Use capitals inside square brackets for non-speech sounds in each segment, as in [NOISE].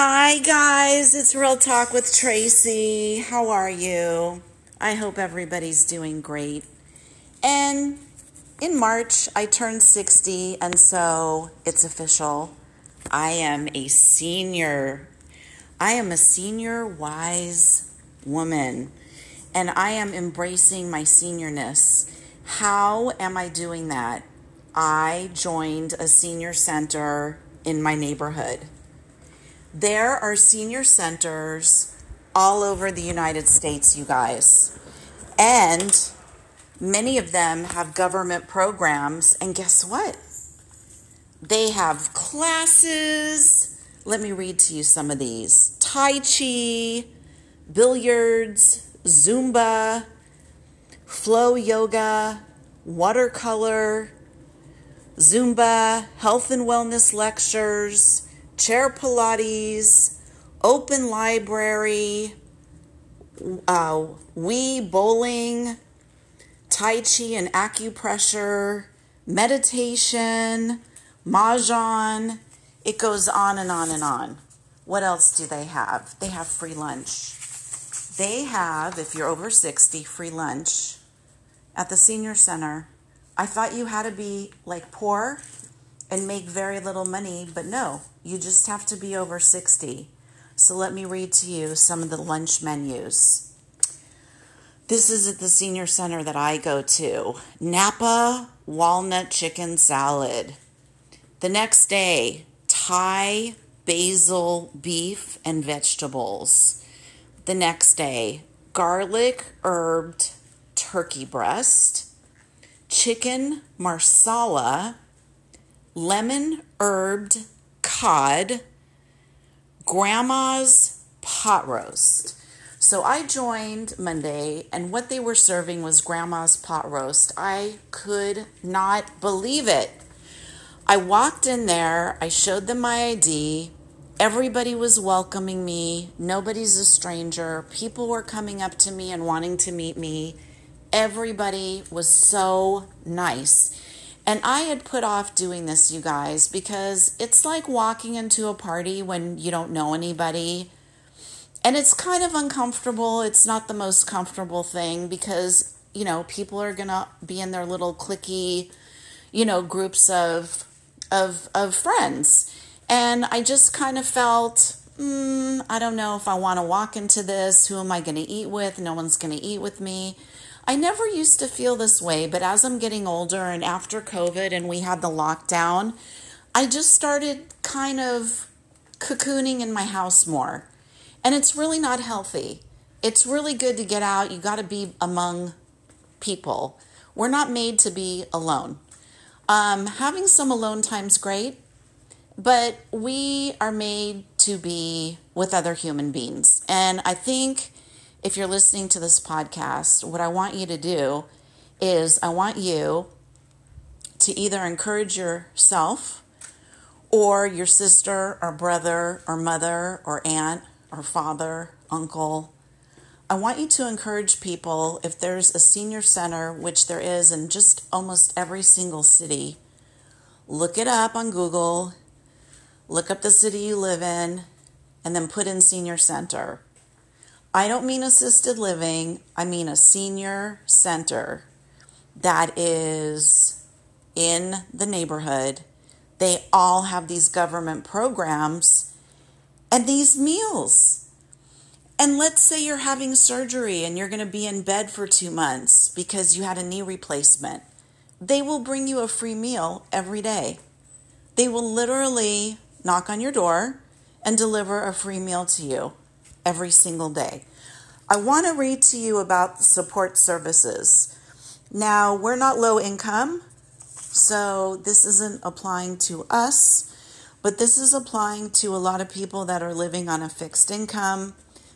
Hi, guys. It's Real Talk with Tracy. How are you? I hope everybody's doing great. And in March, I turned 60, and so it's official. I am a senior. I am a senior wise woman, and I am embracing my seniorness. How am I doing that? I joined a senior center in my neighborhood. There are senior centers all over the United States, you guys. And many of them have government programs. And guess what? They have classes. Let me read to you some of these Tai Chi, billiards, Zumba, flow yoga, watercolor, Zumba, health and wellness lectures chair Pilates, open library, uh, Wii bowling, Tai Chi and acupressure, meditation, Mahjong. It goes on and on and on. What else do they have? They have free lunch. They have, if you're over 60, free lunch at the senior center. I thought you had to be like poor and make very little money, but no, you just have to be over 60. So let me read to you some of the lunch menus. This is at the senior center that I go to Napa walnut chicken salad. The next day, Thai basil beef and vegetables. The next day, garlic herbed turkey breast, chicken marsala lemon herbed cod, grandma's pot roast. So I joined Monday, and what they were serving was grandma's pot roast. I could not believe it. I walked in there, I showed them my ID. Everybody was welcoming me. Nobody's a stranger. People were coming up to me and wanting to meet me. Everybody was so nice. And I had put off doing this, you guys, because it's like walking into a party when you don't know anybody. And it's kind of uncomfortable. It's not the most comfortable thing because, you know, people are going to be in their little clicky, you know, groups of of of friends. And I just kind of felt, mm, I don't know if I want to walk into this. Who am I going to eat with? No one's going to eat with me. I never used to feel this way, but as I'm getting older and after COVID and we had the lockdown, I just started kind of cocooning in my house more. And it's really not healthy. It's really good to get out. You got to be among people. We're not made to be alone. Um, having some alone time's great, but we are made to be with other human beings. And I think if you're listening to this podcast, what I want you to do is I want you to either encourage yourself or your sister or brother or mother or aunt or father, uncle. I want you to encourage people if there's a senior center, which there is in just almost every single city. Look it up on Google, look up the city you live in, and then put in senior center I don't mean assisted living, I mean a senior center that is in the neighborhood. They all have these government programs and these meals. And let's say you're having surgery and you're going to be in bed for two months because you had a knee replacement. They will bring you a free meal every day. They will literally knock on your door and deliver a free meal to you every single day. I want to read to you about support services. Now, we're not low income, so this isn't applying to us, but this is applying to a lot of people that are living on a fixed income.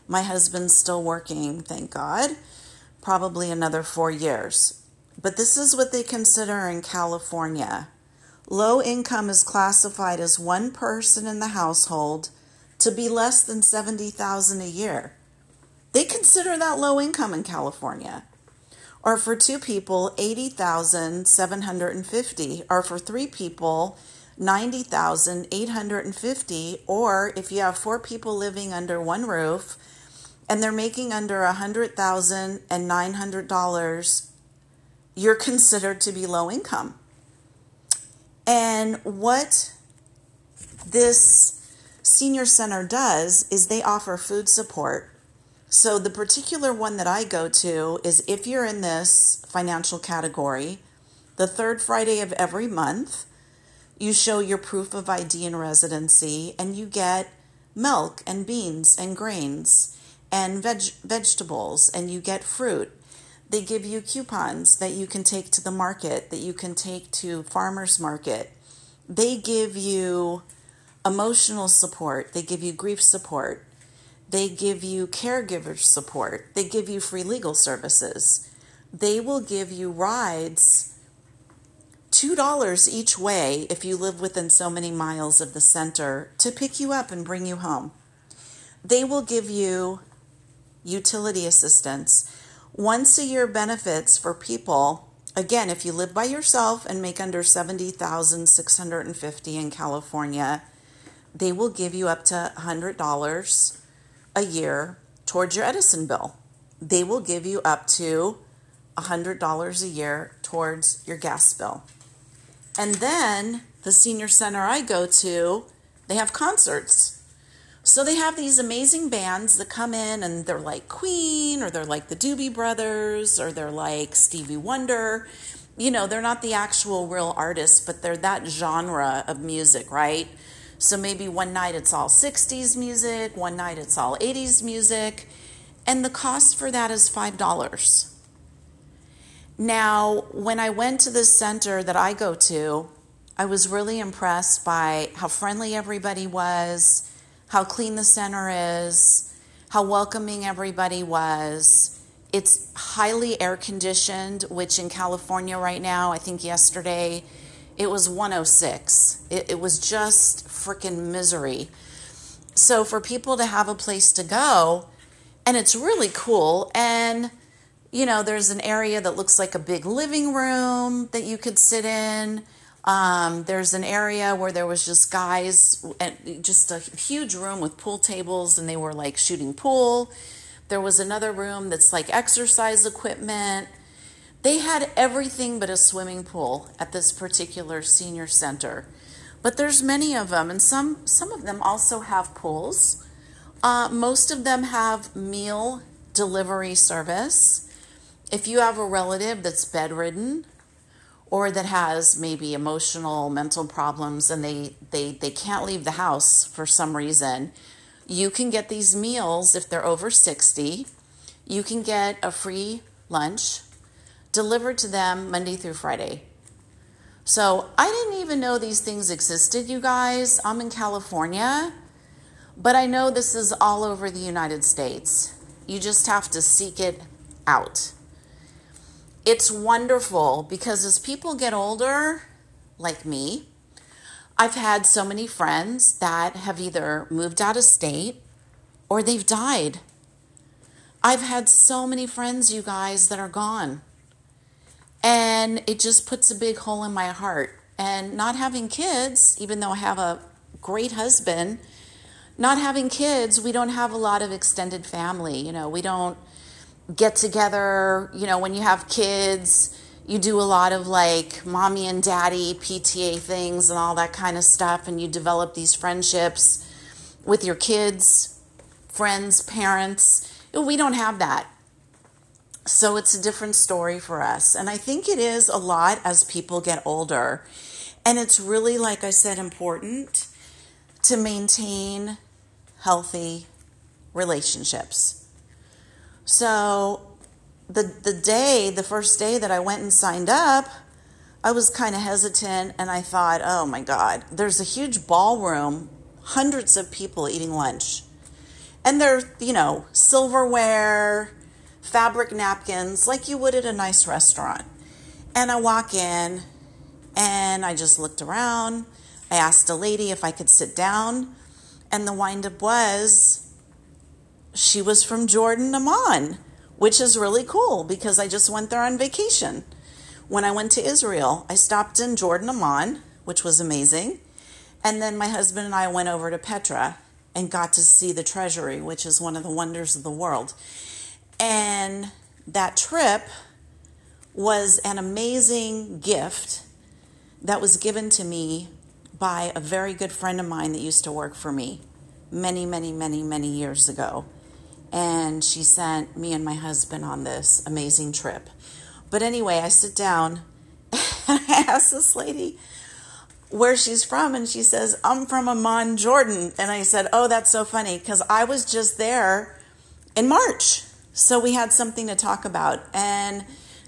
My husband's still working, thank God, probably another four years. But this is what they consider in California. Low income is classified as one person in the household to be less than 70,000 a year. They consider that low income in California. Or for two people, 80,750, or for three people, 90,850 or if you have four people living under one roof and they're making under $100,900 you're considered to be low income. And what this senior center does is they offer food support. So the particular one that I go to is if you're in this financial category, the third Friday of every month, you show your proof of ID and residency and you get milk and beans and grains and veg- vegetables and you get fruit. They give you coupons that you can take to the market, that you can take to farmers market. They give you emotional support, they give you grief support, they give you caregiver support, they give you free legal services. They will give you rides $2 each way if you live within so many miles of the center to pick you up and bring you home. They will give you utility assistance, once a year benefits for people. Again, if you live by yourself and make under 70,650 in California, they will give you up to $100 a year towards your Edison bill. They will give you up to $100 a year towards your gas bill. And then the senior center I go to, they have concerts. So they have these amazing bands that come in and they're like Queen or they're like the Doobie Brothers or they're like Stevie Wonder. You know, they're not the actual real artists, but they're that genre of music, right? So maybe one night it's all 60s music, one night it's all 80s music, and the cost for that is $5. Now, when I went to the center that I go to, I was really impressed by how friendly everybody was, how clean the center is, how welcoming everybody was. It's highly air conditioned, which in California right now, I think yesterday, it was 106. It, it was just freaking misery. So for people to have a place to go, and it's really cool. And, you know, there's an area that looks like a big living room that you could sit in. Um, there's an area where there was just guys, and just a huge room with pool tables, and they were like shooting pool. There was another room that's like exercise equipment. They had everything but a swimming pool at this particular senior center. But there's many of them, and some, some of them also have pools. Uh, most of them have meal delivery service. If you have a relative that's bedridden or that has maybe emotional, mental problems and they, they, they can't leave the house for some reason, you can get these meals if they're over 60. You can get a free lunch delivered to them Monday through Friday. So I didn't even know these things existed, you guys. I'm in California, but I know this is all over the United States. You just have to seek it out. It's wonderful because as people get older, like me, I've had so many friends that have either moved out of state or they've died. I've had so many friends, you guys, that are gone. And it just puts a big hole in my heart. And not having kids, even though I have a great husband, not having kids, we don't have a lot of extended family. You know, we don't get together. You know, when you have kids, you do a lot of like mommy and daddy PTA things and all that kind of stuff. And you develop these friendships with your kids, friends, parents. We don't have that. So it's a different story for us. And I think it is a lot as people get older. And it's really, like I said, important to maintain healthy relationships. So the the day, the first day that I went and signed up, I was kind of hesitant and I thought, "Oh my god, there's a huge ballroom, hundreds of people eating lunch." And they're, you know, silverware, fabric napkins like you would at a nice restaurant. And I walk in and I just looked around. I asked a lady if I could sit down. And the windup was she was from Jordan, Amman, which is really cool because I just went there on vacation. When I went to Israel, I stopped in Jordan, Amman, which was amazing. And then my husband and I went over to Petra and got to see the treasury, which is one of the wonders of the world. And that trip was an amazing gift that was given to me by a very good friend of mine that used to work for me many, many, many, many years ago. And she sent me and my husband on this amazing trip. But anyway, I sit down [LAUGHS] and I ask this lady where she's from, and she says, I'm from Amman, Jordan. And I said, Oh, that's so funny because I was just there in March. So we had something to talk about. And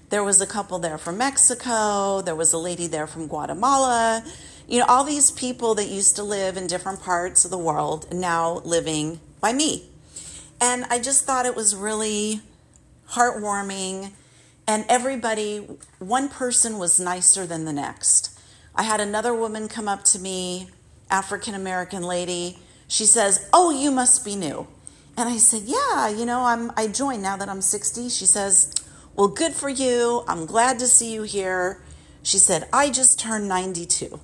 there was a couple there from Mexico, there was a lady there from Guatemala. You know, all these people that used to live in different parts of the world now living by me. And I just thought it was really heartwarming. And everybody, one person was nicer than the next. I had another woman come up to me, African American lady. She says, Oh, you must be new. And I said, Yeah, you know, I'm I joined now that I'm 60. She says, Well, good for you. I'm glad to see you here. She said, I just turned 92.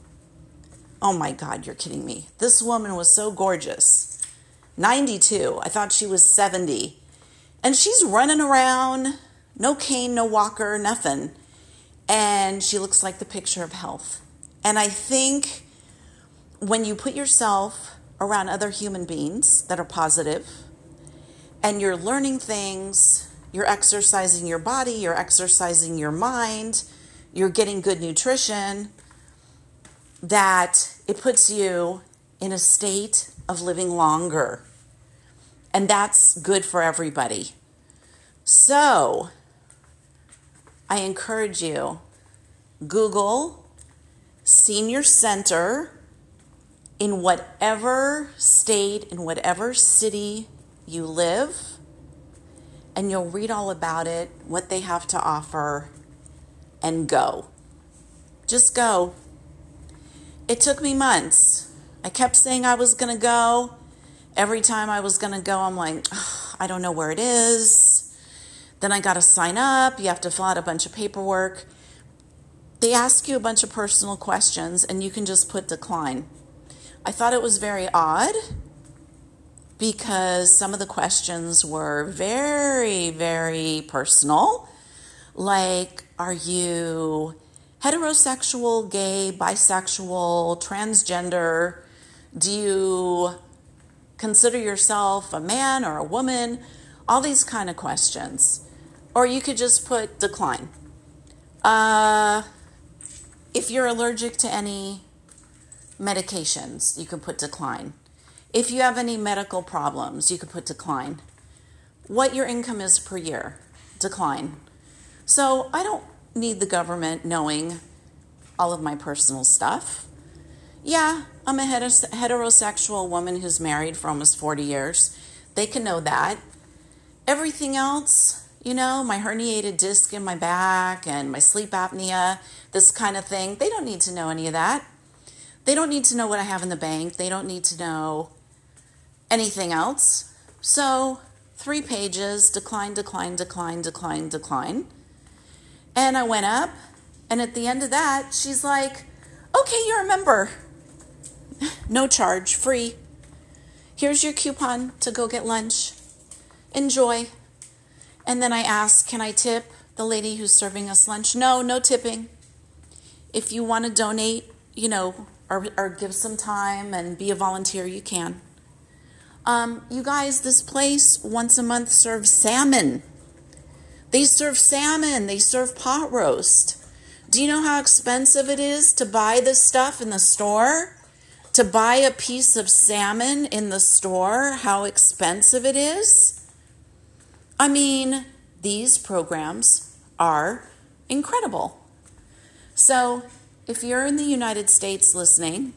Oh my God, you're kidding me. This woman was so gorgeous. 92. I thought she was 70. And she's running around, no cane, no walker, nothing. And she looks like the picture of health. And I think when you put yourself around other human beings that are positive and you're learning things, you're exercising your body, you're exercising your mind, you're getting good nutrition, that it puts you in a state of living longer. And that's good for everybody. So, I encourage you Google senior center in whatever state, in whatever city you live, and you'll read all about it, what they have to offer, and go. Just go. It took me months. I kept saying I was going to go. Every time I was going to go, I'm like, I don't know where it is. Then I got to sign up. You have to fill out a bunch of paperwork. They ask you a bunch of personal questions, and you can just put decline. I thought it was very odd because some of the questions were very, very personal. Like, are you heterosexual, gay, bisexual, transgender? Do you consider yourself a man or a woman? All these kind of questions. Or you could just put decline. Uh, if you're allergic to any medications, you can put decline. If you have any medical problems, you could put decline. What your income is per year, decline. So I don't need the government knowing all of my personal stuff. Yeah, I'm a heterosexual woman who's married for almost 40 years. They can know that. Everything else, you know, my herniated disc in my back and my sleep apnea, this kind of thing, they don't need to know any of that. They don't need to know what I have in the bank. They don't need to know anything else. So, three pages decline, decline, decline, decline, decline. And I went up, and at the end of that, she's like, Okay, you're a member. [LAUGHS] no charge, free. Here's your coupon to go get lunch. Enjoy. And then I asked, Can I tip the lady who's serving us lunch? No, no tipping. If you want to donate, you know, or, or give some time and be a volunteer, you can. Um, you guys, this place once a month serves salmon. They serve salmon, they serve pot roast. Do you know how expensive it is to buy this stuff in the store? To buy a piece of salmon in the store, how expensive it is? I mean, these programs are incredible. So, if you're in the United States listening,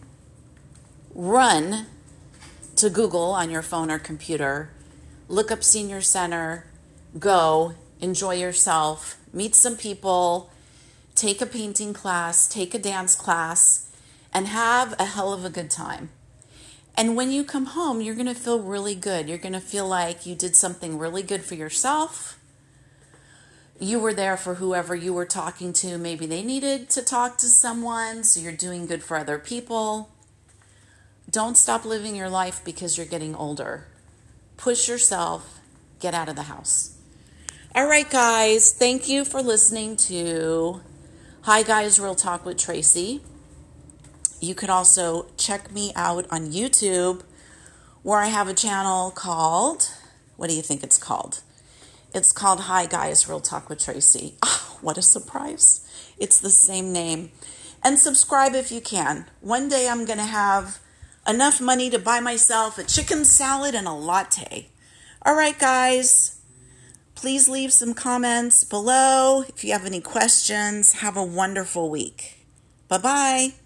run to Google on your phone or computer, look up Senior Center, go, enjoy yourself, meet some people, take a painting class, take a dance class, and have a hell of a good time. And when you come home, you're going to feel really good. You're going to feel like you did something really good for yourself. you were there for whoever you were talking to. Maybe they needed to talk to someone, so you're doing good for other people. Don't stop living your life because you're getting older. Push yourself, get out of the house. All right, guys, thank you for listening to Hi Guys Real Talk with Tracy. You could also check me out on YouTube where I have a channel called, what do you think it's called? It's called Hi Guys Real Talk with Tracy. Oh, what a surprise! It's the same name. And subscribe if you can. One day I'm going to have enough money to buy myself a chicken salad and a latte. All right, guys. Please leave some comments below if you have any questions. Have a wonderful week. Bye bye.